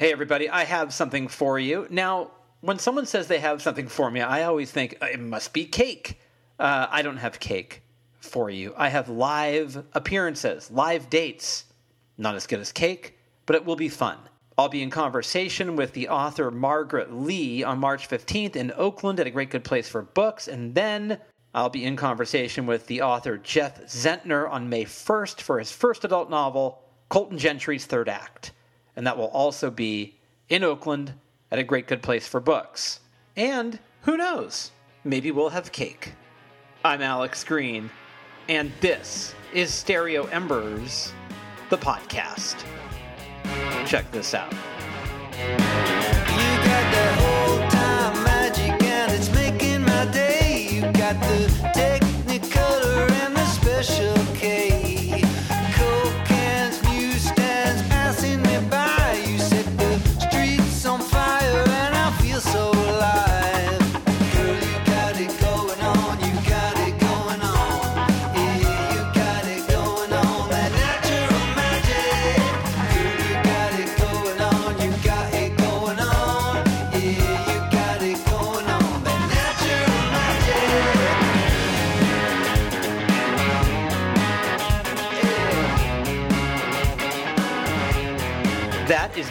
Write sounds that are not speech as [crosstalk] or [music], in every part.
Hey, everybody, I have something for you. Now, when someone says they have something for me, I always think uh, it must be cake. Uh, I don't have cake for you. I have live appearances, live dates. Not as good as cake, but it will be fun. I'll be in conversation with the author Margaret Lee on March 15th in Oakland at a great good place for books, and then I'll be in conversation with the author Jeff Zentner on May 1st for his first adult novel, Colton Gentry's Third Act and that will also be in Oakland at a great good place for books. And who knows? Maybe we'll have cake. I'm Alex Green, and this is Stereo Embers, the podcast. Check this out.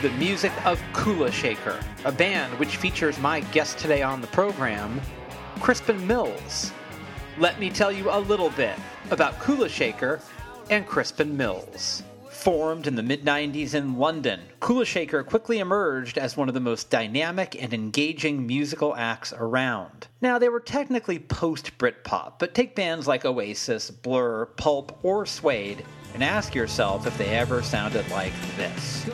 The music of Kula Shaker, a band which features my guest today on the program, Crispian Mills. Let me tell you a little bit about Kula Shaker and Crispian Mills. Formed in the mid 90s in London, Kula Shaker quickly emerged as one of the most dynamic and engaging musical acts around. Now, they were technically post Britpop, but take bands like Oasis, Blur, Pulp, or Suede and ask yourself if they ever sounded like this.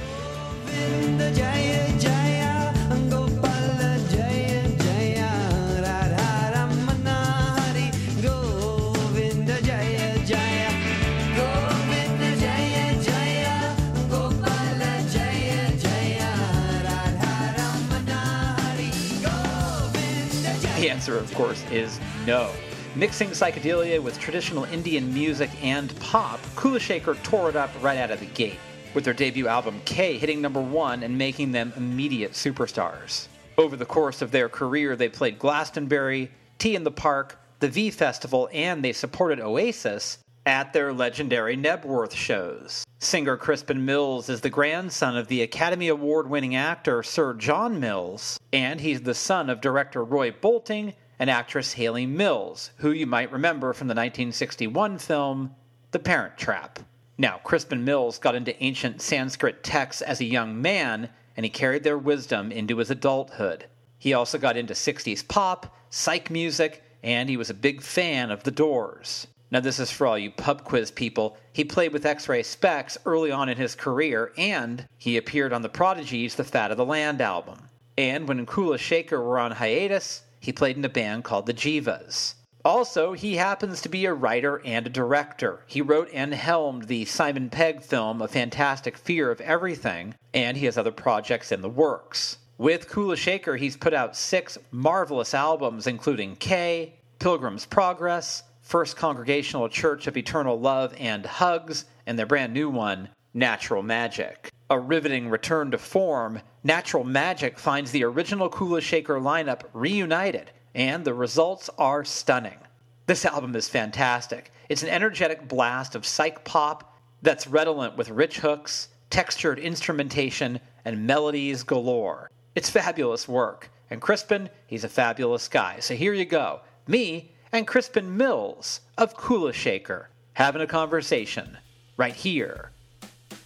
The answer, of course, is no. Mixing psychedelia with traditional Indian music and pop, Kula Shaker tore it up right out of the gate with their debut album K hitting number one and making them immediate superstars. Over the course of their career, they played Glastonbury, T in the Park, the V Festival, and they supported Oasis at their legendary Knebworth shows. Singer Crispian Mills is the grandson of the Academy Award winning actor Sir John Mills, and he's the son of director Roy Boulting and actress Hayley Mills, who you might remember from the 1961 film The Parent Trap. Now, Crispian Mills got into ancient Sanskrit texts as a young man, and he carried their wisdom into his adulthood. He also got into 60s pop, psych music, and he was a big fan of The Doors. Now, this is for all you pub quiz people. He played with X-Ray Spex early on in his career, and he appeared on the Prodigy's The Fat of the Land album. And when Kula Shaker were on hiatus, he played in a band called the Jeevas. Also, he happens to be a writer and a director. He wrote and helmed the Simon Pegg film A Fantastic Fear of Everything, and he has other projects in the works. With Kula Shaker, he's put out six marvelous albums, including K, Pilgrim's Progress, First Congregational Church of Eternal Love and Hugs, and their brand new one, Natural Magick. A riveting return to form, Natural Magick finds the original Kula Shaker lineup reunited and the results are stunning. This album is fantastic. It's an energetic blast of psych pop that's redolent with rich hooks, textured instrumentation, and melodies galore. It's fabulous work, and Crispian, he's a fabulous guy. So here you go. Me and Crispian Mills of Kula Shaker having a conversation right here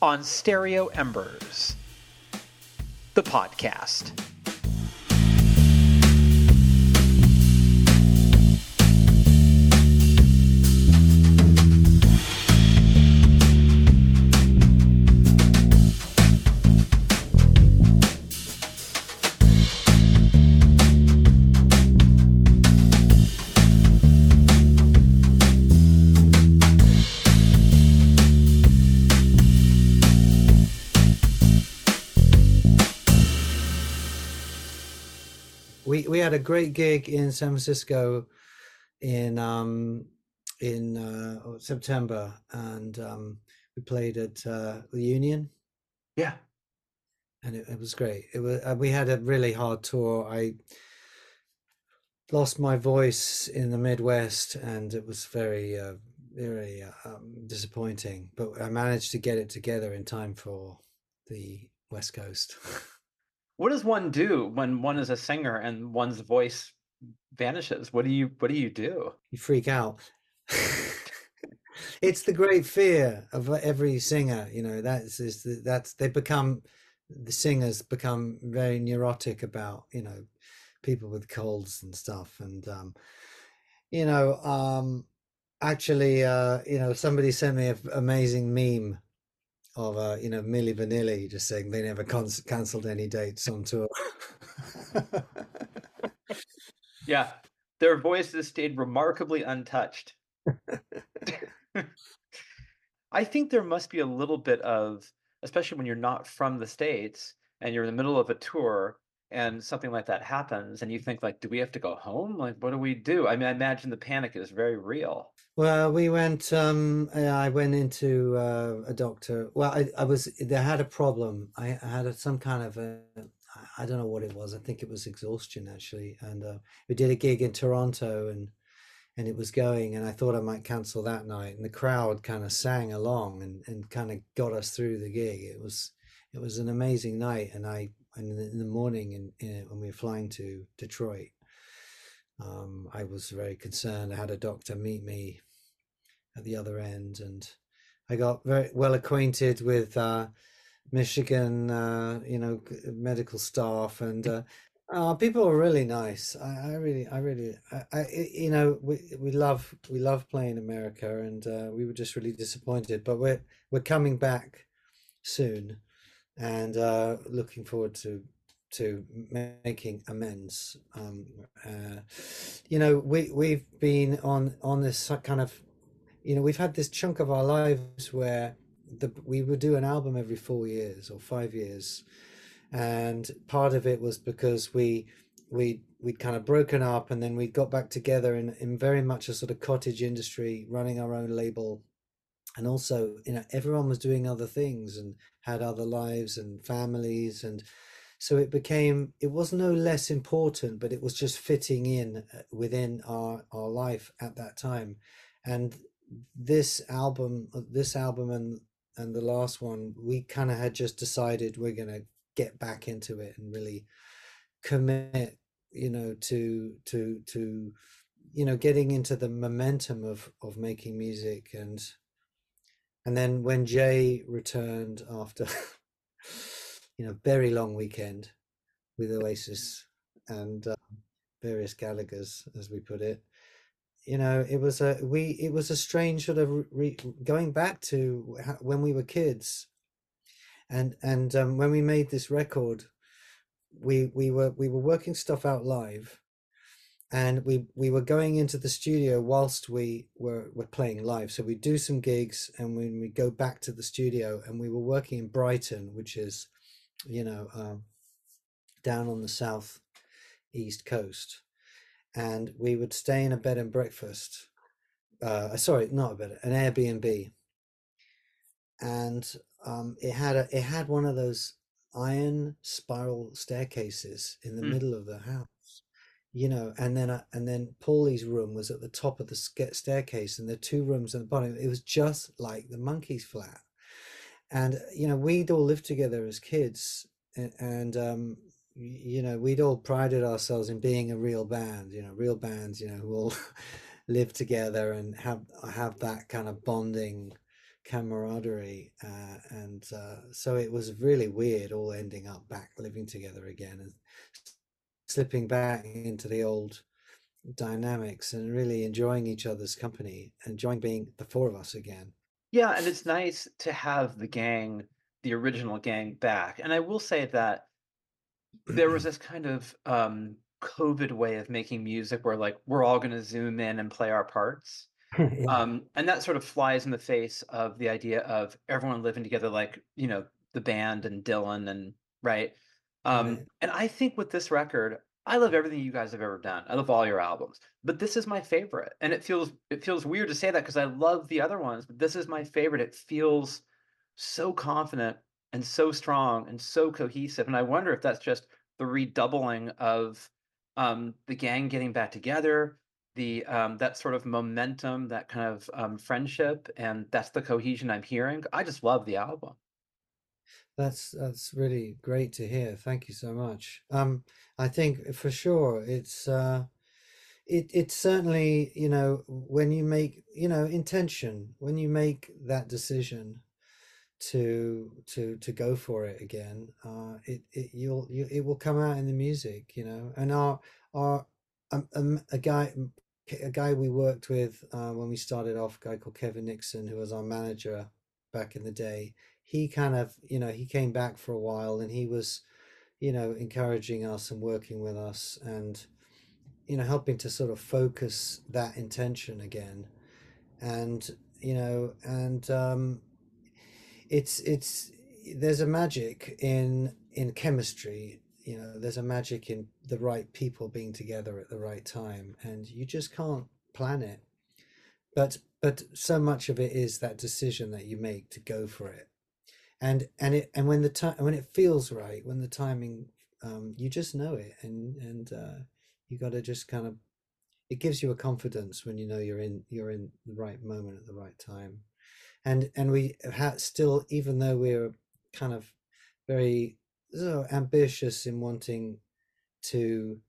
on Stereo Embers, the podcast. A great gig in San Francisco in um, in uh, September, and um, we played at uh, the Union. Yeah, and it, it was great. It was uh, we had a really hard tour. I lost my voice in the Midwest, and it was very uh, very uh, um, disappointing. But I managed to get it together in time for the West Coast. [laughs] what does one do when one is a singer and one's voice vanishes? What do you What do you do? You freak out. [laughs] it's the great fear of every singer. You know that's is that's they become the singers become very neurotic about you know people with colds and stuff and um you know um actually uh you know somebody sent me an amazing meme of uh you know Milli Vanilli just saying they never cancelled any dates on tour. [laughs] Yeah their voices stayed remarkably untouched. [laughs] I think there must be a little bit of especially when you're not from the states and you're in the middle of a tour and something like that happens and you think like do we have to go home? Like what do we do? I mean i imagine the panic is very real well we went um i went into uh, a doctor. Well I, I was they had a problem. I, I had a, some kind of a i don't know what it was. I think it was exhaustion actually. And uh, we did a gig in toronto and and it was going and i thought i might cancel that night. And the crowd kind of sang along and, and kind of got us through the gig. It was it was an amazing night. And i and in the morning in, in when we were flying to detroit um, i was very concerned. I had a doctor meet me at the other end and i got very well acquainted with uh, michigan uh, you know medical staff and uh, Oh, people are really nice. I, I really, I really, I, I, you know, we we love we love playing America, and uh, we were just really disappointed. But we're we're coming back soon, and uh, looking forward to to making amends. Um, uh, you know, we we've been on on this kind of, you know, we've had this chunk of our lives where the we would do an album every four years or five years. And part of it was because we we we'd kind of broken up and then we got back together in, in very much a sort of cottage industry running our own label. And also you know everyone was doing other things and had other lives and families. And so it became it was no less important but it was just fitting in uh, within our our life at that time. And this album uh, this album and and the last one we kind of had just decided we're going to get back into it and really commit you know to to to you know getting into the momentum of of making music. And and then when jay returned after [laughs] you know very long weekend with oasis and uh, various gallagher's as we put it you know it was a we it was a strange sort of re, going back to when we were kids. And and um, when we made this record we we were we were working stuff out live. And we we were going into the studio whilst we were were playing live. So we do some gigs and when we go back to the studio and we were working in brighton which is you know um, down on the south east coast and we would stay in a bed and breakfast uh sorry not a bed an airbnb and um, it had a it had one of those iron spiral staircases in the mm. middle of the house you know and then uh, and then paulie's room was at the top of the staircase and the two rooms at the bottom it was just like the Monkees' flat and you know we'd all lived together as kids and, and um, you know we'd all prided ourselves in being a real band you know real bands you know who all [laughs] live together and have have that kind of bonding camaraderie uh, and uh, so it was really weird all ending up back living together again and slipping back into the old dynamics and really enjoying each other's company enjoying being the four of us again. Yeah and it's nice to have the gang the original gang back. And i will say that there was [clears throat] this kind of um covid way of making music where like we're all going to zoom in and play our parts [laughs] yeah. um, and that sort of flies in the face of the idea of everyone living together, like you know the band and Dylan and right. Um, right. And I think with this record, I love everything you guys have ever done. I love all your albums, but this is my favorite, and it feels it feels weird to say that because I love the other ones, but this is my favorite. It feels so confident and so strong and so cohesive. And I wonder if that's just the redoubling of um, the gang getting back together, the um, that sort of momentum, that kind of um, friendship, and that's the cohesion I'm hearing. I just love the album. That's that's really great to hear. Thank you so much. Um, I think for sure it's uh, it it's certainly you know when you make you know intention when you make that decision to to to go for it again uh it, it you'll you, it will come out in the music you know? And our our um, um, a guy a guy we worked with uh, when we started off a guy called Kevin Nixon who was our manager back in the day he kind of you know he came back for a while and he was you know encouraging us and working with us and you know helping to sort of focus that intention again. And you know and um it's it's there's a magic in in chemistry you know there's a magic in the right people being together at the right time and you just can't plan it. But but so much of it is that decision that you make to go for it. And and it and when the time when it feels right when the timing um you just know it and and uh you got to just kind of it gives you a confidence when you know you're in you're in the right moment at the right time and and we had still even though we're kind of very so ambitious in wanting to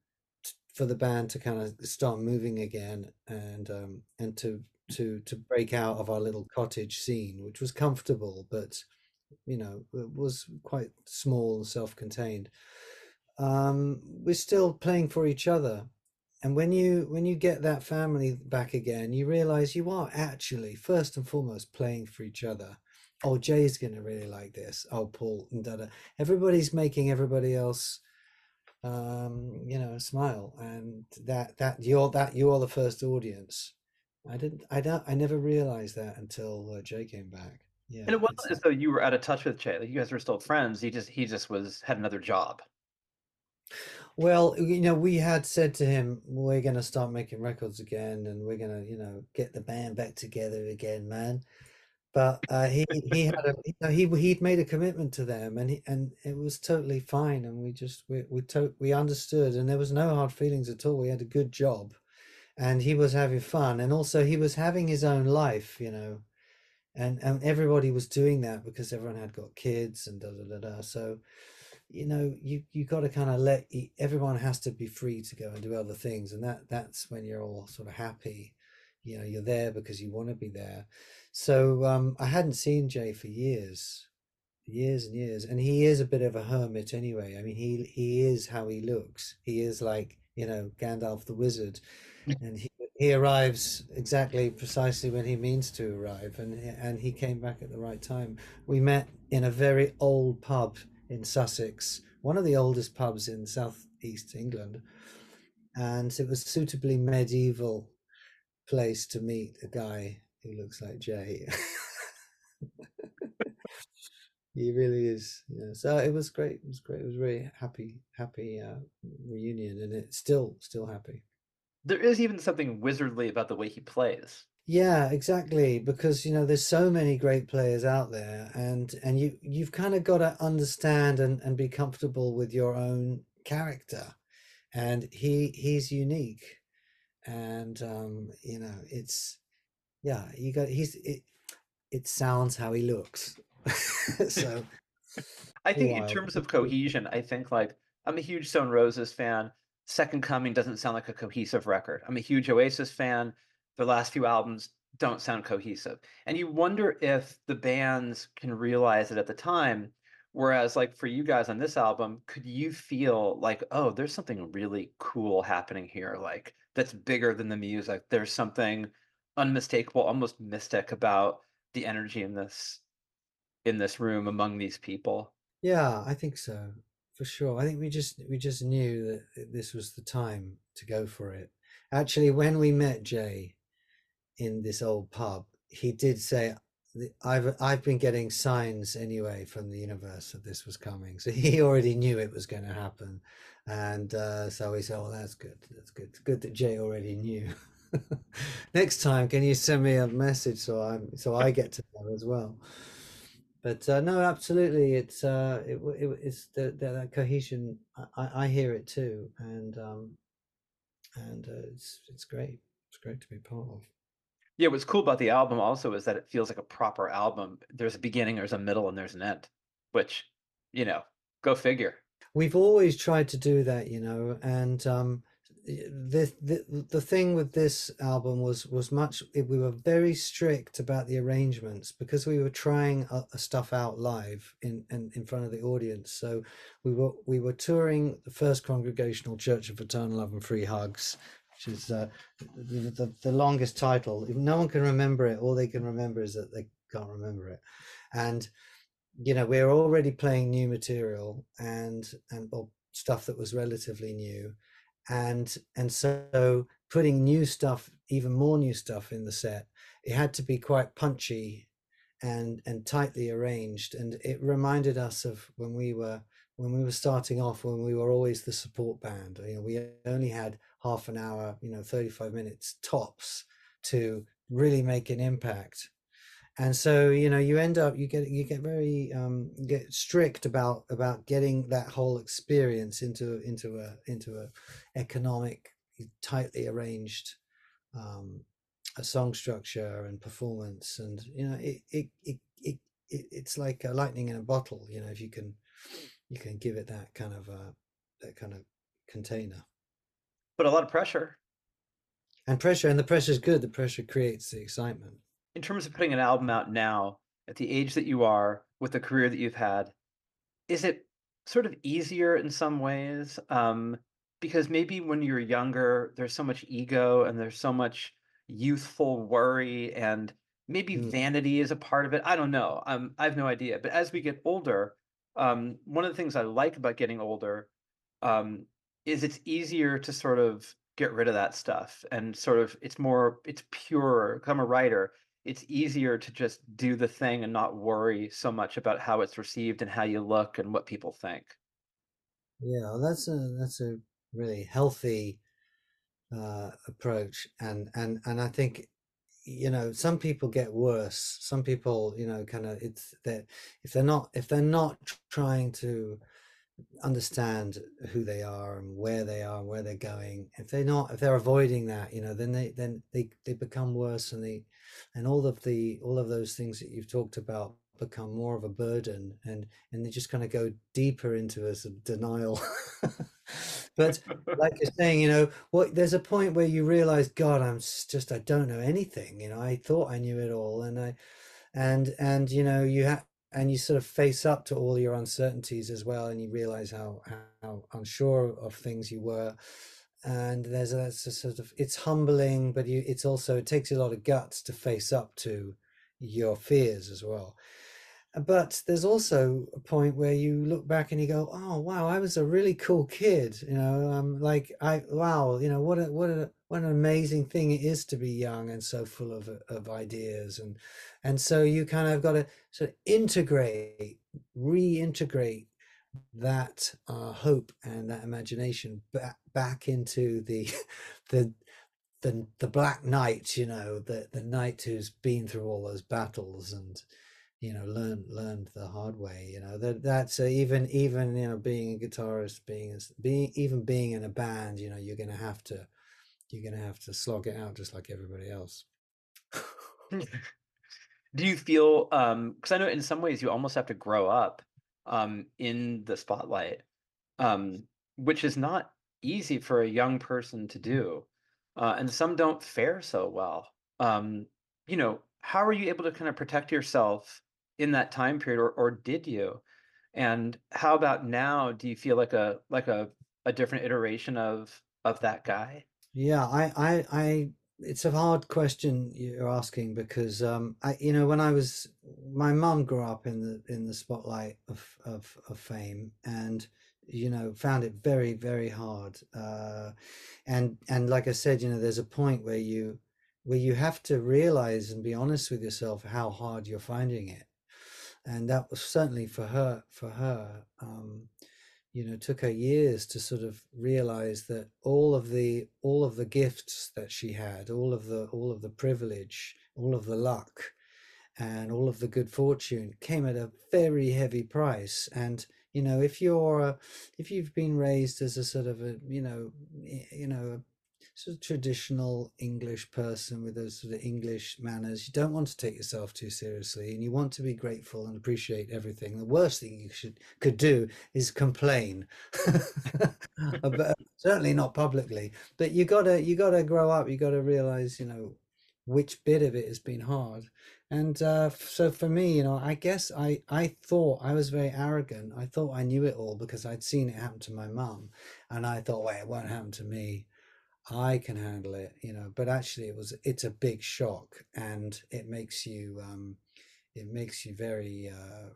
for the band to kind of start moving again and um and to to to break out of our little cottage scene which was comfortable but you know it was quite small and self-contained. Um, we're still playing for each other and when you when you get that family back again you realize you are actually first and foremost playing for each other. Oh jay's gonna really like this. Oh paul and da, da. everybody's making everybody else um you know smile. And that that you're that you're the first audience. I didn't i don't i never realized that until uh, jay came back. Yeah and it wasn't as though you were out of touch with jay. Like you guys were still friends. He just he just was had another job well, you know, we had said to him, we're going to start making records again and we're going to, you know, get the band back together again, man. But uh, he he had a you know, he he'd made a commitment to them and he, and it was totally fine and we just we we to, we understood and there was no hard feelings at all. We had a good job and he was having fun and also he was having his own life, you know. And and everybody was doing that because everyone had got kids and da da da da. So you know you you got to kind of let everyone has to be free to go and do other things and that that's when you're all sort of happy. You know you're there because you want to be there. So um i hadn't seen jay for years years and years and he is a bit of a hermit anyway. I mean he he is how he looks. He is like you know gandalf the wizard [laughs] and he he arrives exactly precisely when he means to arrive and and he came back at the right time. We met in a very old pub in Sussex, one of the oldest pubs in southeast England, and it was suitably medieval place to meet a guy who looks like Jay. [laughs] he really is. Yeah. So it was great. It was great. It was really happy, happy uh, reunion, and it's still still happy. There is even something wizardly about the way he plays. Yeah, exactly. Because you know, there's so many great players out there, and and you you've kind of got to understand and and be comfortable with your own character, and he he's unique, and um, you know, it's yeah, you got he's it. It sounds how he looks, [laughs] so. I think in terms of cohesion, I think like I'm a huge Stone Roses fan. Second Coming doesn't sound like a cohesive record. I'm a huge Oasis fan the last few albums don't sound cohesive. And you wonder if the bands can realize it at the time. Whereas, like for you guys on this album, could you feel like, oh, there's something really cool happening here, like that's bigger than the music? There's something unmistakable, almost mystic about the energy in this in this room among these people. Yeah, I think so for sure. I think we just we just knew that this was the time to go for it. Actually, when we met Jay, in this old pub, he did say, "I've I've been getting signs anyway from the universe that this was coming." So [laughs] he already knew it was going to happen, and uh, so he said, "Well, that's good. That's good. It's good that Jay already knew." [laughs] Next time, can you send me a message so I'm so I get to know as well? but uh, no, absolutely, it's uh, it, it it's the, the that cohesion. I, I hear it too, and um, and uh, it's it's great. It's great to be part of. Yeah, what's cool about the album also is that it feels like a proper album. There's a beginning, there's a middle, and there's an end. Which, you know, go figure. We've always tried to do that, you know, and um, the, the the thing with this album was was much we were very strict about the arrangements because we were trying uh, stuff out live in, in in front of the audience so we were we were touring the first congregational church of eternal love and free hugs which is uh, the, the, the longest title. No one can remember it all they can remember is that they can't remember it. And you know we we're already playing new material and and or stuff that was relatively new. And and so putting new stuff even more new stuff in the set it had to be quite punchy and and tightly arranged. And it reminded us of when we were when we were starting off when we were always the support band. You know we only had half an hour you know 35 minutes tops to really make an impact. And so you know you end up you get you get very um get strict about about getting that whole experience into into a into a economic tightly arranged um a song structure and performance. And you know it it it, it, it it's like a lightning in a bottle you know if you can you can give it that kind of uh that kind of container but a lot of pressure and pressure and the pressure is good the pressure creates the excitement in terms of putting an album out now, at the age that you are, with the career that you've had, is it sort of easier in some ways? Um, because maybe when you're younger, there's so much ego and there's so much youthful worry and maybe mm. vanity is a part of it. I don't know. Um, I have no idea. But as we get older, um, one of the things I like about getting older um, is it's easier to sort of get rid of that stuff and sort of it's more it's pure. I'm a writer it's easier to just do the thing and not worry so much about how it's received and how you look and what people think. Yeah, that's a that's a really healthy uh, approach, and and and I think you know some people get worse. Some people, you know, kind of it's that if they're not if they're not trying to understand who they are and where they are and where they're going. If they're not if they're avoiding that you know then they then they they become worse and they and all of the all of those things that you've talked about become more of a burden and and they just kind of go deeper into a sort of denial. [laughs] But like you're saying you know what there's a point where you realize god i'm just i don't know anything you know i thought i knew it all and i and and you know you have and you sort of face up to all your uncertainties as well and you realize how how unsure of things you were. And there's a, a sort of it's humbling but you it's also it takes a lot of guts to face up to your fears as well but there's also a point where you look back and you go oh wow i was a really cool kid you know um like i wow you know what a what a what an amazing thing it is to be young and so full of of ideas. And and so you kind of got to sort of integrate reintegrate that uh, hope and that imagination back, back into the [laughs] the the the black knight you know the the knight who's been through all those battles and you know learned learned the hard way you know that that's uh, even even you know being a guitarist being being even being in a band you know you're gonna have to you're gonna have to slog it out just like everybody else. [laughs] Do you feel um because i know in some ways you almost have to grow up um in the spotlight um which is not easy for a young person to do uh, and some don't fare so well um you know how are you able to kind of protect yourself in that time period or, or did you? And how about now? Do you feel like a like a, a different iteration of of that guy? Yeah i i i it's a hard question you're asking because um i you know when i was my mum grew up in the in the spotlight of of, of fame and you know found it very very hard uh and and like i said you know there's a point where you where you have to realize and be honest with yourself how hard you're finding it and that was certainly for her for her um, you know took her years to sort of realize that all of the all of the gifts that she had all of the all of the privilege all of the luck and all of the good fortune came at a very heavy price. And you know, if you're if you've been raised as a sort of a you know you know sort of traditional English person with those sort of English manners. You don't want to take yourself too seriously, and you want to be grateful and appreciate everything. The worst thing you should could do is complain, [laughs] but certainly not publicly. But you gotta you gotta grow up. You gotta realize, you know, which bit of it has been hard. And uh, so for me, you know, I guess I, I thought I was very arrogant. I thought I knew it all because I'd seen it happen to my mum. And I thought, well, it won't happen to me. I can handle it, you know. But actually, it was it's a big shock, and it makes you um, it makes you very uh,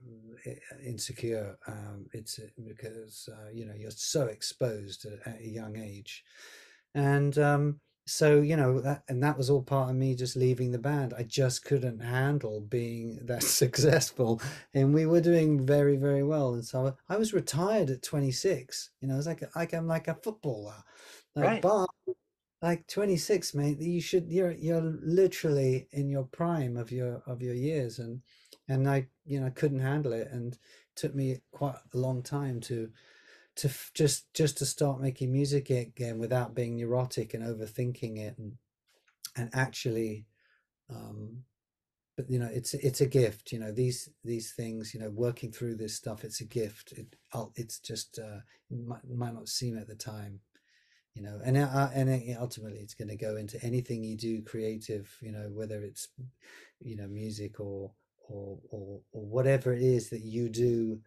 insecure. Um, it's uh, because uh, you know you're so exposed at, at a young age, and um, so you know that and that was all part of me just leaving the band. I just couldn't handle being that [laughs] successful, and we were doing very very well. And so I was retired at 26. You know, I was like like I'm like a footballer. Like, Right. but like 26 mate you should you're you're literally in your prime of your of your years and and i you know couldn't handle it and took me quite a long time to to just just to start making music again without being neurotic and overthinking it and and actually um but you know it's it's a gift you know these these things you know working through this stuff it's a gift. It I'll- it's just uh might, might not seem at the time you know and uh, and ultimately it's going to go into anything you do creative you know whether it's you know music or or or, or whatever it is that you do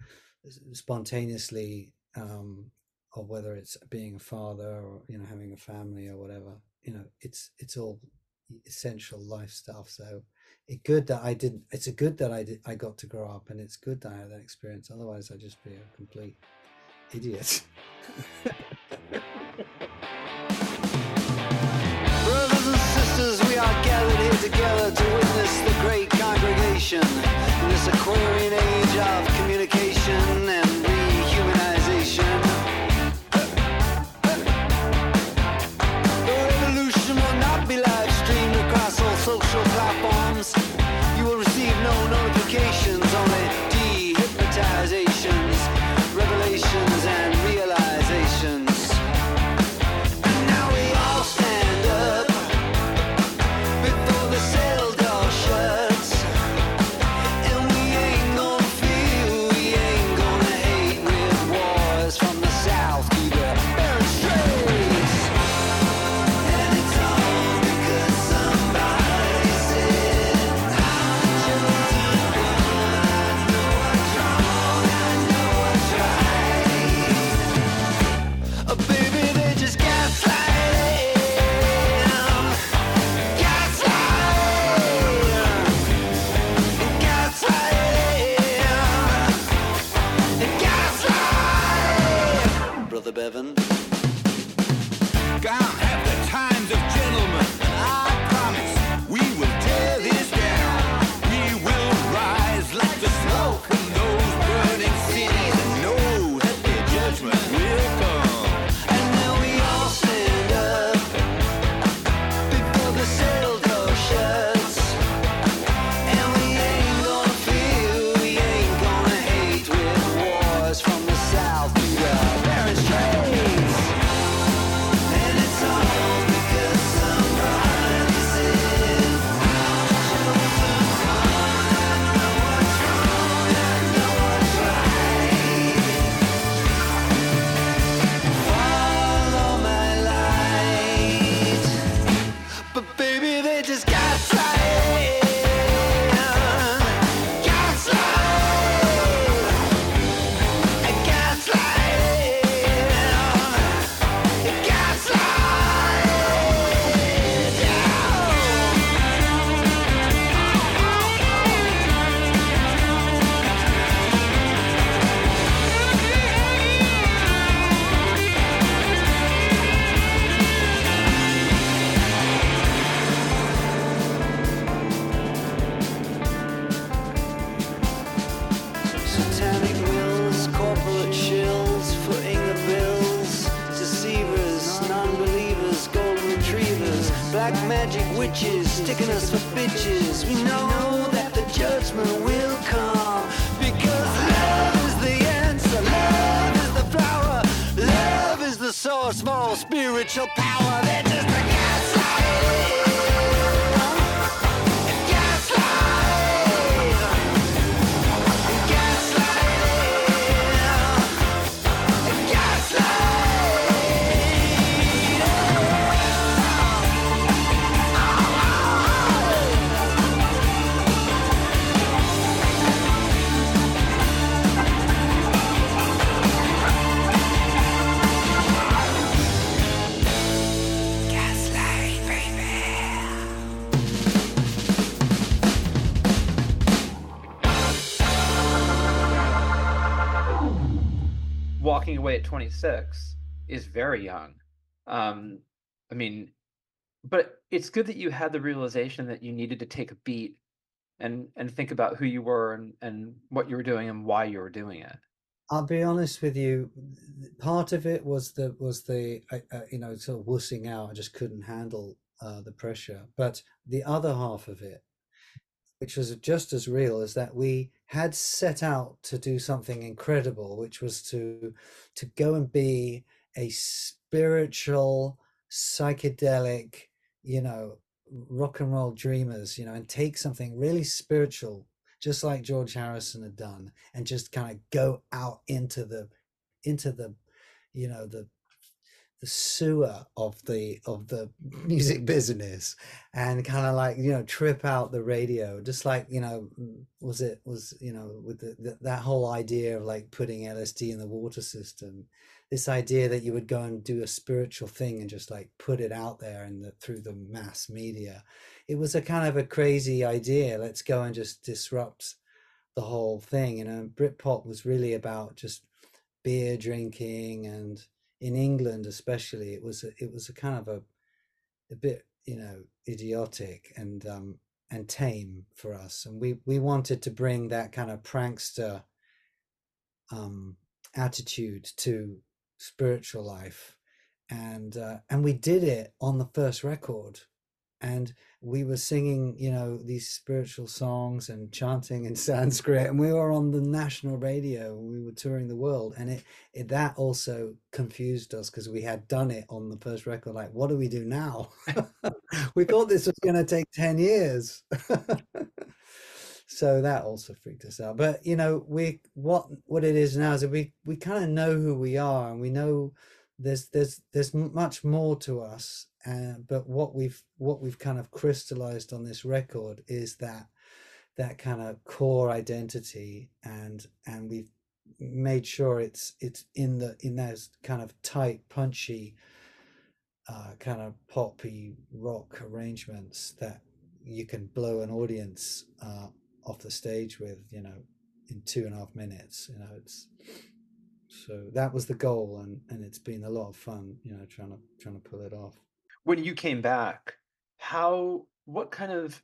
spontaneously um or whether it's being a father or you know having a family or whatever you know it's it's all essential life stuff. So it's good that i didn't it's a good that i did i got to grow up and it's good that i had that experience. Otherwise i'd just be a complete idiot [laughs] in this Aquarian age of communication is very young. Um, I mean, but it's good that you had the realization that you needed to take a beat and and think about who you were and and what you were doing and why you were doing it. I'll be honest with you. Part of it was the was the uh, you know sort of wussing out. I just couldn't handle uh, the pressure. But the other half of it, which was just as real, is that we had set out to do something incredible, which was to to go and be a spiritual, psychedelic, you know, rock and roll dreamers, you know, and take something really spiritual just like George Harrison had done, and just kind of go out into the into the you know the the sewer of the of the [laughs] music business and kind of like you know trip out the radio just like you know mm, was it was you know with the, the, that whole idea of like putting lsd in the water system this idea that you would go and do a spiritual thing and just like put it out there and the through the mass media. It was a kind of a crazy idea let's go and just disrupt the whole thing you know? Britpop was really about just beer drinking and in england especially it was a, it was a kind of a a bit you know idiotic and um and tame for us and we we wanted to bring that kind of prankster um attitude to spiritual life and uh, and we did it on the first record and we were singing you know these spiritual songs and chanting in [laughs] sanskrit and we were on the national radio we were touring the world and it, it that also confused us because we had done it on the first record like what do we do now? [laughs] We thought this was going to take 10 years [laughs] so that also freaked us out. But you know we what what it is now is that we we kind of know who we are and we know there's there's there's much more to us uh, but what we've what we've kind of crystallized on this record is that that kind of core identity and and we've made sure it's it's in the in those kind of tight punchy uh, kind of poppy rock arrangements that you can blow an audience uh, off the stage with you know in two and a half minutes you know it's so that was the goal and and it's been a lot of fun you know trying to trying to pull it off When you came back, how what kind of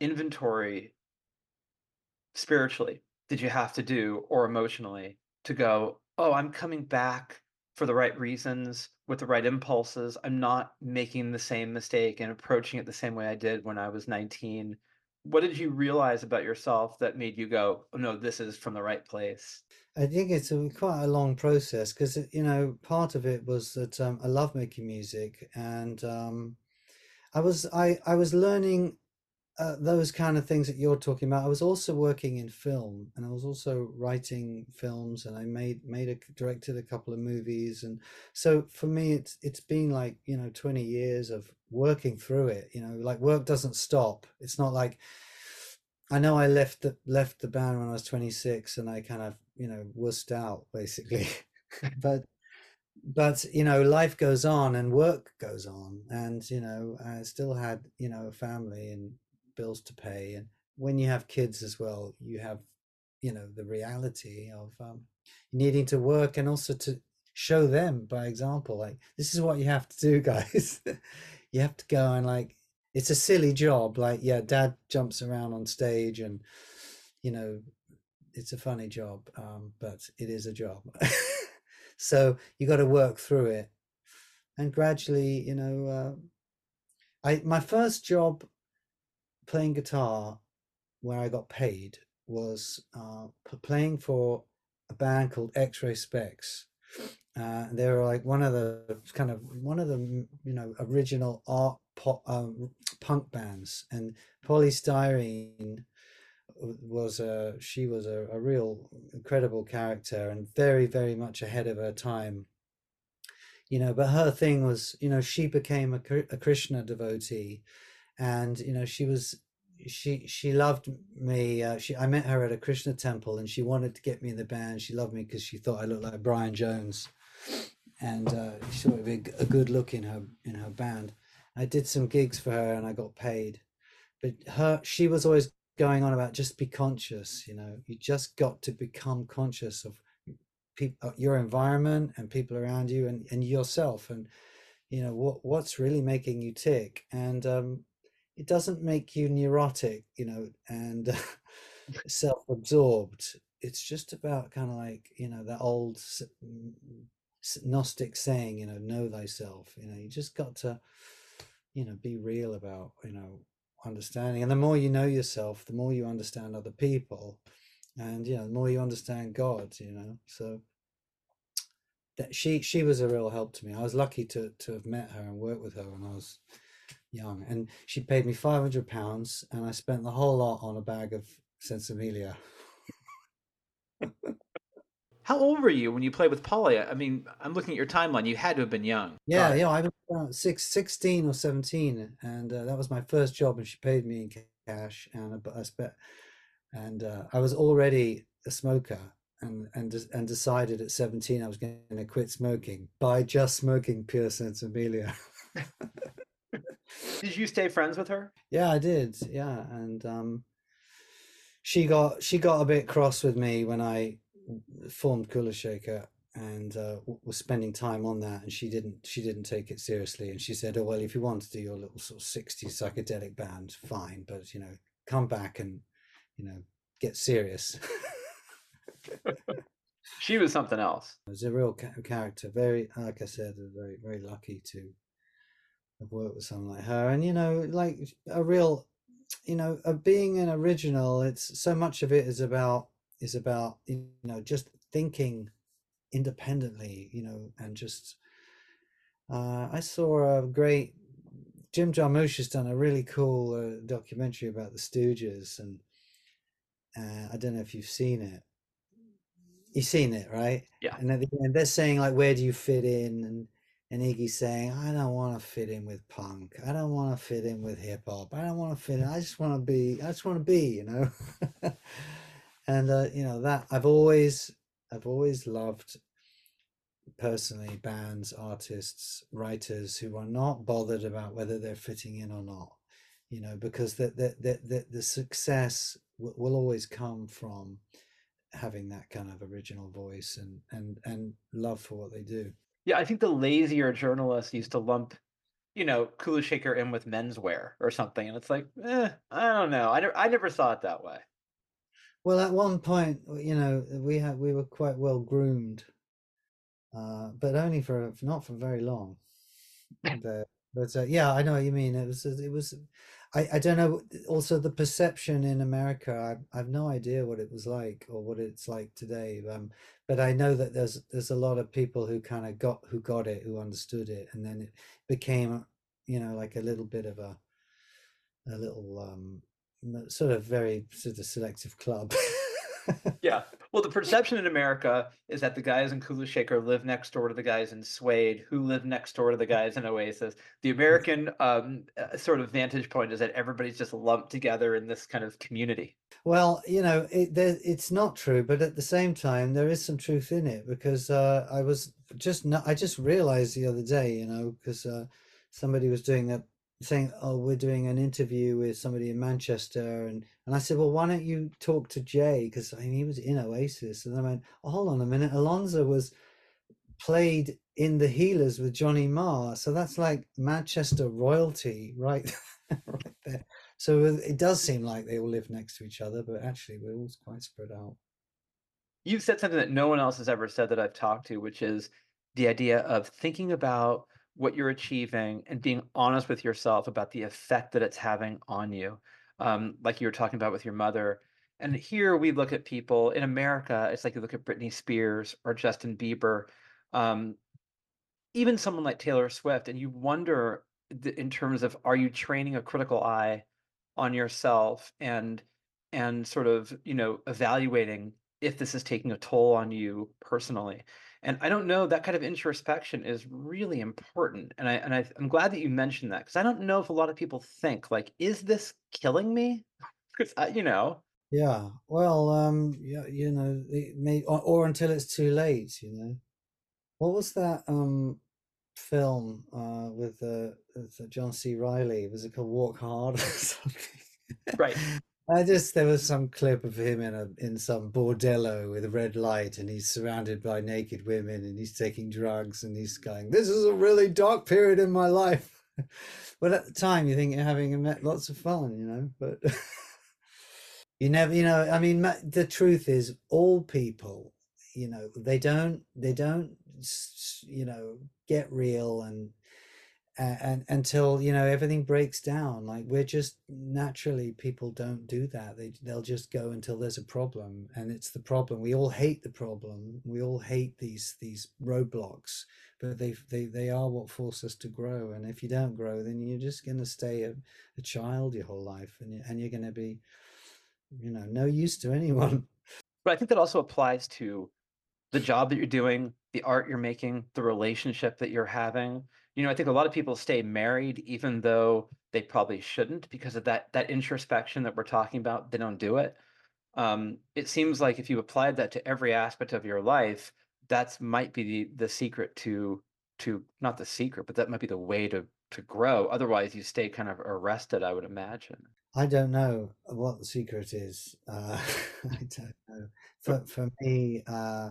inventory spiritually did you have to do or emotionally to go, "Oh, I'm coming back for the right reasons with the right impulses. I'm not making the same mistake and approaching it the same way I did when I was 19." What did you realize about yourself that made you go, "Oh no, this is from the right place?" I think it's a, quite a long process because you know part of it was that um, I love making music and um, I was I I was learning uh, those kind of things that you're talking about. I was also working in film and I was also writing films and I made made a directed a couple of movies and so for me it's it's been like you know 20 years of working through it. You know, like work doesn't stop. It's not like I know I left the left the band when I was 26 and I kind of you know wussed out basically [laughs] but but you know life goes on and work goes on and you know I still had you know a family and bills to pay and when you have kids as well you have you know the reality of um, needing to work and also to show them by example like this is what you have to do [laughs] guys. You have to go and like it's a silly job like yeah dad jumps around on stage and you know it's a funny job um, but it is a job. [laughs] So you got to work through it. And gradually you know uh, i my first job playing guitar where i got paid was uh, playing for a band called X-Ray Spex. Uh, they were like one of the kind of one of the you know original art pop um, punk bands, and Poly Styrene was a she was a, a real incredible character and very very much ahead of her time you know but her thing was you know she became a, a krishna devotee and you know she was she she loved me uh, she i met her at a krishna temple and she wanted to get me in the band. She loved me because she thought i looked like brian jones and uh, she thought it'd be a good look in her in her band. I did some gigs for her and i got paid. But her she was always going on about just be conscious you know you just got to become conscious of people your environment and people around you and, and yourself and you know what what's really making you tick? And um it doesn't make you neurotic you know and [laughs] self-absorbed. It's just about kind of like you know that old gnostic saying you know know thyself you know you just got to you know be real about you know understanding. And the more you know yourself the more you understand other people and you know the more you understand god you know? So that she she was a real help to me. I was lucky to to have met her and worked with her when i was young and she paid me 500 pounds and i spent the whole lot on a bag of sinsemilla [laughs] How old were you when you played with Poly? I mean, I'm looking at your timeline. You had to have been young. yeah yeah i was about six, 16 or 17 and uh, that was my first job and she paid me in cash and I- spent and uh, i was already a smoker and and and decided at 17 i was going to quit smoking by just smoking pure sinsemilla [laughs] Did you stay friends with her? Yeah, I did. Yeah, and um, she got she got a bit cross with me when I formed Kula Shaker and uh, was spending time on that, and she didn't she didn't take it seriously, and she said, "Oh well, if you want to do your little sort of 60s psychedelic band, fine, but you know, come back and you know get serious." [laughs] She was something else. It was a real ca- character. Very, like I said, very, very lucky to have worked with someone like her. And you know, like a real, you know, uh, being an original. It's so much of it is about is about you know just thinking independently. You know, and just. Uh, I saw a great Jim Jarmusch has done a really cool uh, documentary about the Stooges, and uh, I don't know if you've seen it. You've seen it, right? Yeah. And at the end, they're saying like, "Where do you fit in?" And and Iggy's saying, "I don't want to fit in with punk. I don't want to fit in with hip hop. I don't want to fit in. I just want to be. I just want to be. You know." [laughs] and uh, you know that I've always, I've always loved personally bands, artists, writers who are not bothered about whether they're fitting in or not. You know, because the the the the, the success will, will always come from having that kind of original voice and and and love for what they do. Yeah, I think the lazier journalists used to lump, you know, Kula Shaker in with menswear or something, and it's like, eh, I don't know. I never, I never saw it that way. Well, at one point, you know, we had we were quite well groomed, uh, but only for not for very long. [laughs] But, but uh, yeah, I know what you mean. It was it was, I I don't know. Also, the perception in America, I I've no idea what it was like or what it's like today. Um, but I know that there's there's a lot of people who kind of got who got it, who understood it, and then it became, you know, like a little bit of a a little um sort of very sort of selective club. [laughs] Yeah. Well, the perception in America is that the guys in Kula Shaker live next door to the guys in Suede, who live next door to the guys in Oasis. The American um, uh, sort of vantage point is that everybody's just lumped together in this kind of community. Well, you know, it, there, it's not true, but at the same time, there is some truth in it because uh, I was just not, I just realized the other day, you know, because uh, somebody was doing a saying, "Oh, we're doing an interview with somebody in Manchester," and and I said, "Well, why don't you talk to Jay?" Because I mean, he was in Oasis, and I went, oh, "Hold on a minute, Alonza was played in the Healers with Johnny Marr, so that's like Manchester royalty, right, [laughs] right there." So it does seem like they all live next to each other, but actually we're all quite spread out. You've said something that no one else has ever said that I've talked to, which is the idea of thinking about what you're achieving and being honest with yourself about the effect that it's having on you. Um, like you were talking about with your mother, And here we look at people in America, it's like you look at Britney Spears or Justin Bieber, um, even someone like Taylor Swift, and you wonder th- in terms of are you training a critical eye on yourself and and sort of you know evaluating if this is taking a toll on you personally. And I don't know that kind of introspection is really important. And I and I, I'm glad that you mentioned that because I don't know if a lot of people think like, is this killing me? [laughs] Because you know, Yeah. Well, um, yeah, you know, it may or, or until it's too late, you know. What was that um film uh with uh, with uh, John C. Reilly? Was it called Walk Hard [laughs] or something? right? I just there was some clip of him in a in some bordello with a red light and he's surrounded by naked women and he's taking drugs and he's going, This is a really dark period in my life. [laughs] But at the time you think you're having lots of fun, you know, but [laughs] you never you know, I mean the truth is all people, you know, they don't they don't you know get real and and, until you know everything breaks down like we're just naturally people don't do that. They they'll just go until there's a problem and it's the problem. We all hate the problem. We all hate these these roadblocks but they they they are what force us to grow and if you don't grow then you're just going to stay a, a child your whole life and, you, and you're going to be you know no use to anyone. [laughs] But I think that also applies to the job that you're doing, the art you're making, the relationship that you're having. You know, I think a lot of people stay married even though they probably shouldn't because of that that introspection that we're talking about. They don't do it. Um, it seems like if you applied that to every aspect of your life, that's might be the, the secret to to not the secret, but that might be the way to to grow. Otherwise, you stay kind of arrested, I would imagine. I don't know what the secret is. Uh, [laughs] I don't know. For for me, uh,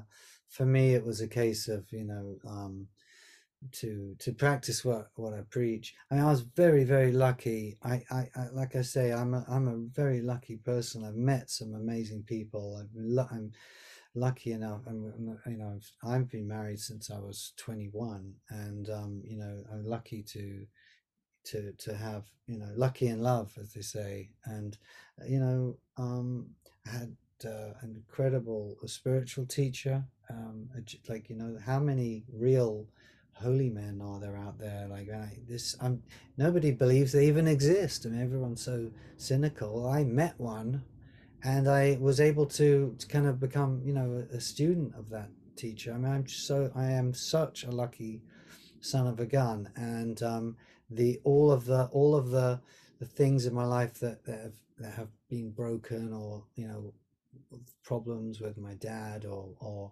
for me, it was a case of you know um, to to practice what what I preach. I mean, I was very very lucky. I, I, I like I say, I'm a, I'm a very lucky person. I've met some amazing people. I'm, I'm lucky enough. I'm, you know I've, been married since I was 21, and um, you know I'm lucky to to to have you know lucky in love as they say and uh, you know um I had uh, an incredible spiritual teacher um like you know how many real holy men are there out there like I, this i'm nobody believes they even exist. I mean everyone's so cynical. I met one and i was able to, to kind of become you know a, a student of that teacher. I mean i'm so i am such a lucky son of a gun. And um the all of the all of the the things in my life that, that have that have been broken or you know problems with my dad or or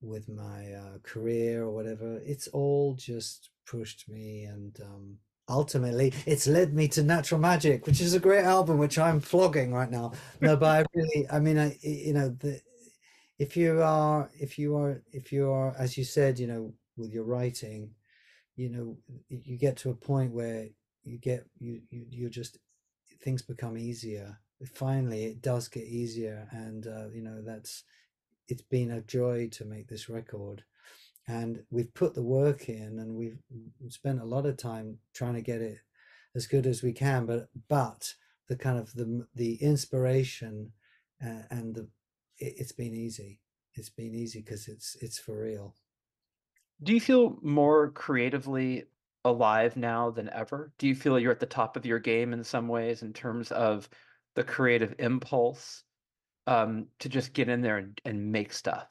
with my uh, career or whatever it's all just pushed me and um ultimately it's led me to Natural Magick which is a great album which i'm flogging right now. No but i really i mean i you know the if you are if you are if you are as you said you know with your writing you know you get to a point where you get you, you you're just things become easier. Finally it does get easier and uh, you know that's it's been a joy to make this record. And we've put the work in and we've spent a lot of time trying to get it as good as we can but but the kind of the the inspiration uh, and the it, it's been easy. It's been easy because it's it's for real. Do you feel more creatively alive now than ever? Do you feel you're at the top of your game in some ways in terms of the creative impulse um, to just get in there and, and make stuff?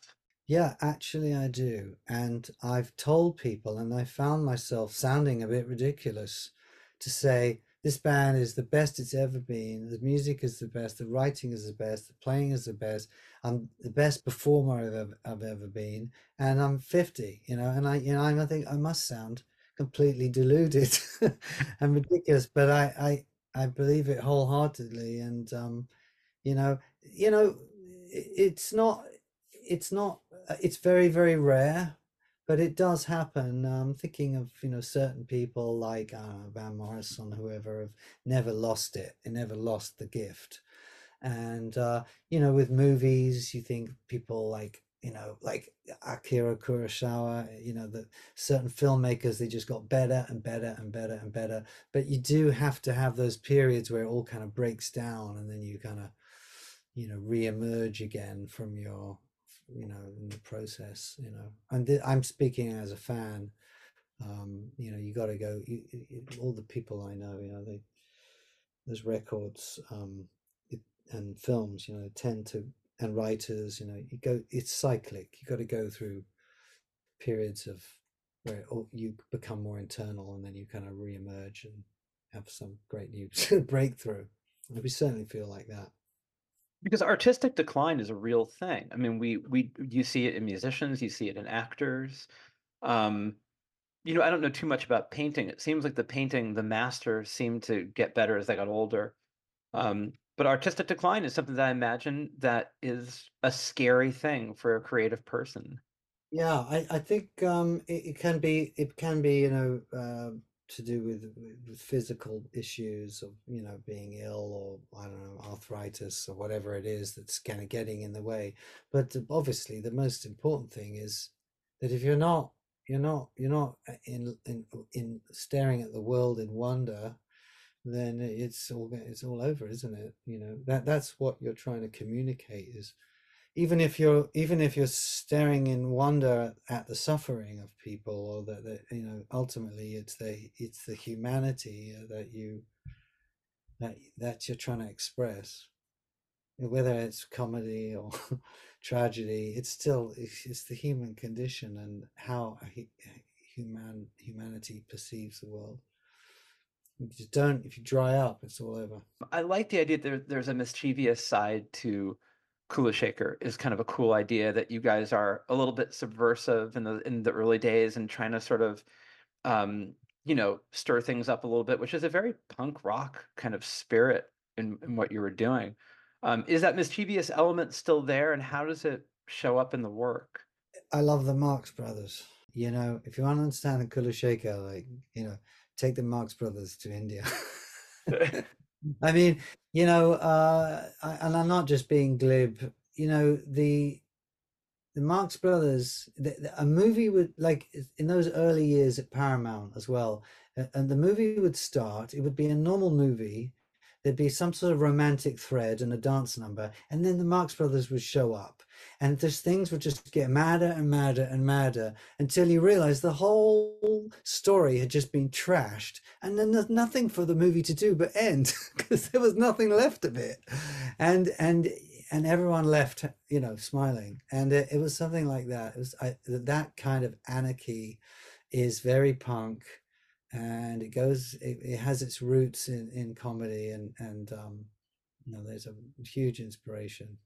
Yeah, actually, I do. And I've told people, and I found myself sounding a bit ridiculous to say, this band is the best it's ever been. The music is the best. The writing is the best. The playing is the best. I'm the best performer I've ever, I've ever been. And I'm 50, you know, and I, you know, I think I must sound completely deluded [laughs] and ridiculous, but I, I, I believe it wholeheartedly. And, um, you know, you know, it's not, it's not uh, it's very very rare but it does happen. I'm thinking of you know certain people like uh, van morrison whoever have never lost it they never lost the gift. And uh you know with movies you think people like you know like akira kurosawa you know that certain filmmakers they just got better and better and better and better. But you do have to have those periods where it all kind of breaks down and then you kind of you know re-emerge again from your you know in the process you know. And th- i'm speaking as a fan um you know you got to go you, you- all the people i know you know they there's records um it, and films you know tend to and writers you know you go it's cyclic you got to go through periods of where you become more internal and then you kind of re-emerge and have some great new [laughs] breakthrough. And we certainly feel like that Because artistic decline is a real thing. I mean, we we you see it in musicians, you see it in actors. Um, you know, I don't know too much about painting. It seems like the painting, the master seemed to get better as they got older. Um, but artistic decline is something that I imagine that is a scary thing for a creative person. Yeah, I, I think um, it, it can be it can be you know uh, to do with, with physical issues of you know being ill or I don't know arthritis or whatever it is that's kind of getting in the way. But obviously, the most important thing is that if you're not you're not you're not uh, in in in staring at the world in wonder, then it's all it's all over, isn't it? You know that that's what you're trying to communicate is even if you're even if you're staring in wonder at the suffering of people or that, you know ultimately it's the it's the humanity that you that that you're trying to express. Whether it's comedy or [laughs] tragedy it's still it's, it's the human condition and how hu- human humanity perceives the world. If you don't if you dry up it's all over. I like the idea that there, there's a mischievous side to Kula Shaker is kind of a cool idea that you guys are a little bit subversive in the in the early days and trying to sort of um, you know, stir things up a little bit, which is a very punk rock kind of spirit in, in what you were doing. Um, is that mischievous element still there and how does it show up in the work? I love the Marx Brothers. You know, if you want to understand the Kula Shaker, like, you know, take the Marx Brothers to India. [laughs] [laughs] I mean, you know, uh, I, and I'm not just being glib. You know, the the Marx Brothers, the, the- a movie would like in those early years at Paramount as well, and the movie would start. It would be a normal movie. There'd be some sort of romantic thread and a dance number, and then the Marx Brothers would show up, and just things would just get madder and madder and madder until you realize the whole story had just been trashed, and then there's nothing for the movie to do but end [laughs] because there was nothing left of it, and and and everyone left, you know, smiling, and it, it was something like that. It was I, that kind of anarchy is very punk and it goes it, it has its roots in in comedy and and um you know there's a huge inspiration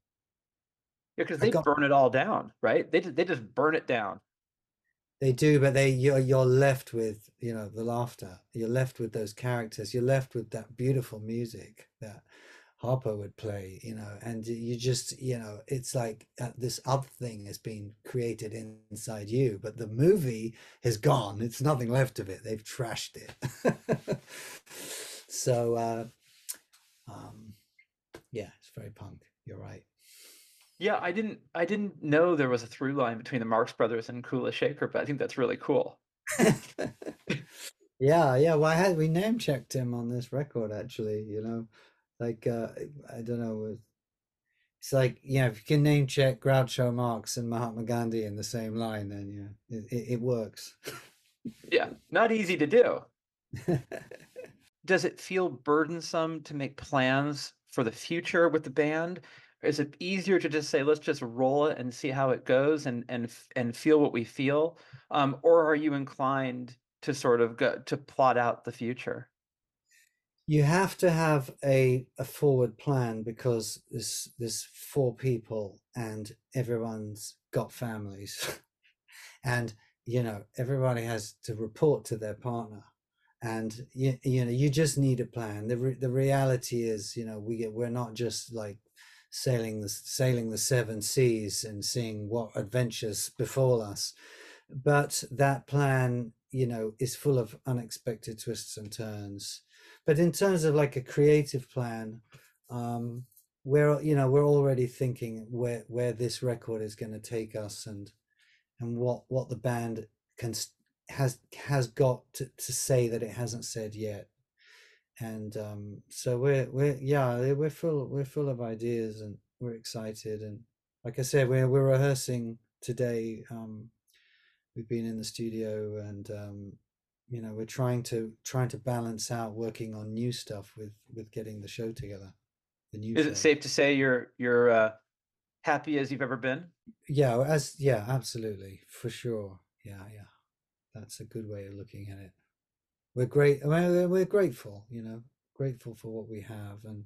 Yeah, because they got- burn it all down, right? They just, they just burn it down. they do but they you're you're left with you know the laughter you're left with those characters you're left with that beautiful music that Harpo would play you know and you just you know it's like uh, this other thing has been created in, inside you but the movie is gone it's nothing left of it they've trashed it [laughs] so uh um yeah it's very punk you're right Yeah, I didn't I didn't know there was a through line between the Marx Brothers and Kula Shaker, but I think that's really cool. [laughs] yeah, yeah. Well, I had we name checked him on this record actually. You know, like uh, I don't know. It's like yeah, if you can name check Groucho Marx and Mahatma Gandhi in the same line, then yeah, it, it, it works. Yeah, not easy to do. [laughs] Does it feel burdensome to make plans for the future with the band? Is it easier to just say, let's just roll it and see how it goes and and and feel what we feel? Um, or are you inclined to sort of go to plot out the future? You have to have a a forward plan because there's there's four people and everyone's got families. [laughs] And you know everybody has to report to their partner. And you, you know you just need a plan. The re- the reality is you know we get, we're not just like sailing the sailing the seven seas and seeing what adventures befall us. But that plan you know is full of unexpected twists and turns but in terms of like a creative plan um we're you know we're already thinking where where this record is going to take us and and what what the band can has has got to, to say that it hasn't said yet and um so we're we're yeah we're full we're full of ideas and we're excited, and like I said, we're we're rehearsing today. Um, we've been in the studio, and um, you know, we're trying to trying to balance out working on new stuff with with getting the show together. The new Is show. it safe to say you're you're uh, happy as you've ever been? Yeah, as yeah, absolutely, for sure. Yeah, yeah, that's a good way of looking at it. We're great. I mean, we're- we're grateful, you know, grateful for what we have, and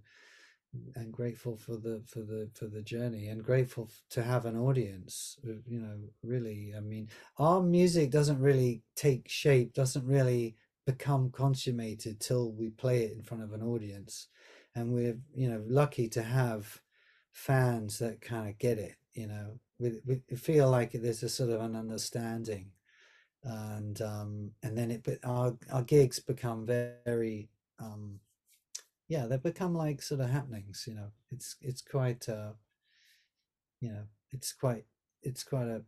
and grateful for the for the for the journey, and grateful to have an audience. uh, You know, really, I mean, our music doesn't really take shape, doesn't really become consummated till we play it in front of an audience, and we're you know lucky to have fans that kind of get it you know we, we feel like there's a sort of an understanding and um and then it but our our gigs become very um yeah they've become like sort of happenings you know it's it's quite uh you know it's quite it's quite a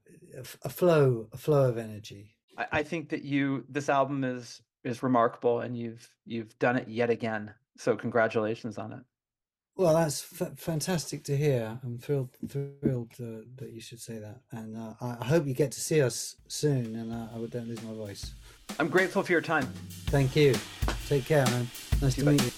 a flow a flow of energy I, I think that you this album is is remarkable, and you've you've done it yet again. So congratulations on it. Well, that's f- fantastic to hear. I'm thrilled, thrilled uh, that you should say that, and uh, I hope you get to see us soon, and uh, I would don't lose my voice. I'm grateful for your time. Thank you. Take care, man. Nice You to meet you.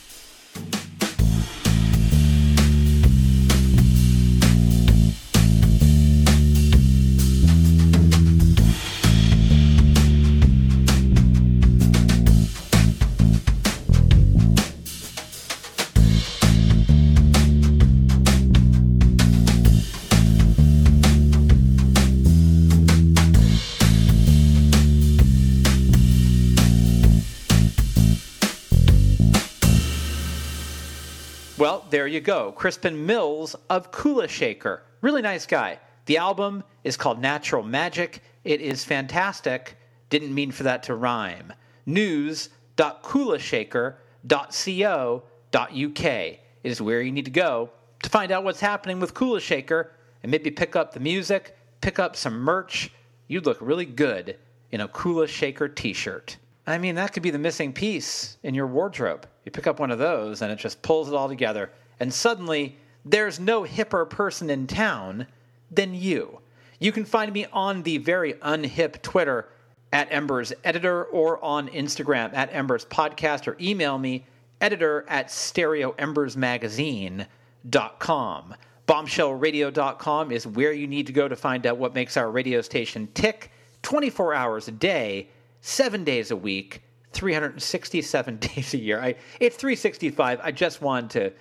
You go. Crispian Mills of Kula Shaker. Really nice guy. The album is called Natural Magick. It is fantastic. Didn't mean for that to rhyme. News.kulashaker.co.uk is where you need to go to find out what's happening with Kula Shaker and maybe pick up the music, pick up some merch. You'd look really good in a Kula Shaker t shirt. I mean, that could be the missing piece in your wardrobe. You pick up one of those and it just pulls it all together. And suddenly, there's no hipper person in town than you. You can find me on the very unhip Twitter at Embers Editor or on Instagram at Embers Podcast or email me editor at stereoembersmagazine.com. Bombshellradio.com is where you need to go to find out what makes our radio station tick 24 hours a day, seven days a week, 367 [laughs] days a year. I, it's 365. I just wanted to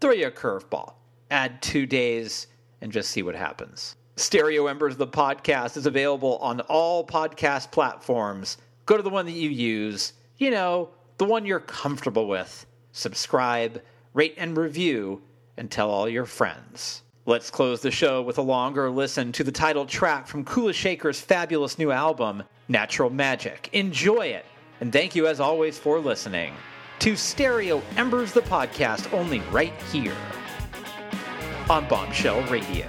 throw a curveball, add two days, and just see what happens. Stereo Embers, the podcast, is available on all podcast platforms. Go to the one that you use, you know, the one you're comfortable with. Subscribe, rate, and review, and tell all your friends. Let's close the show with a longer listen to the title track from Kula Shaker's fabulous new album, Natural Magick. Enjoy it, and thank you as always for listening to Stereo Embers, the podcast, only right here on Bombshell Radio.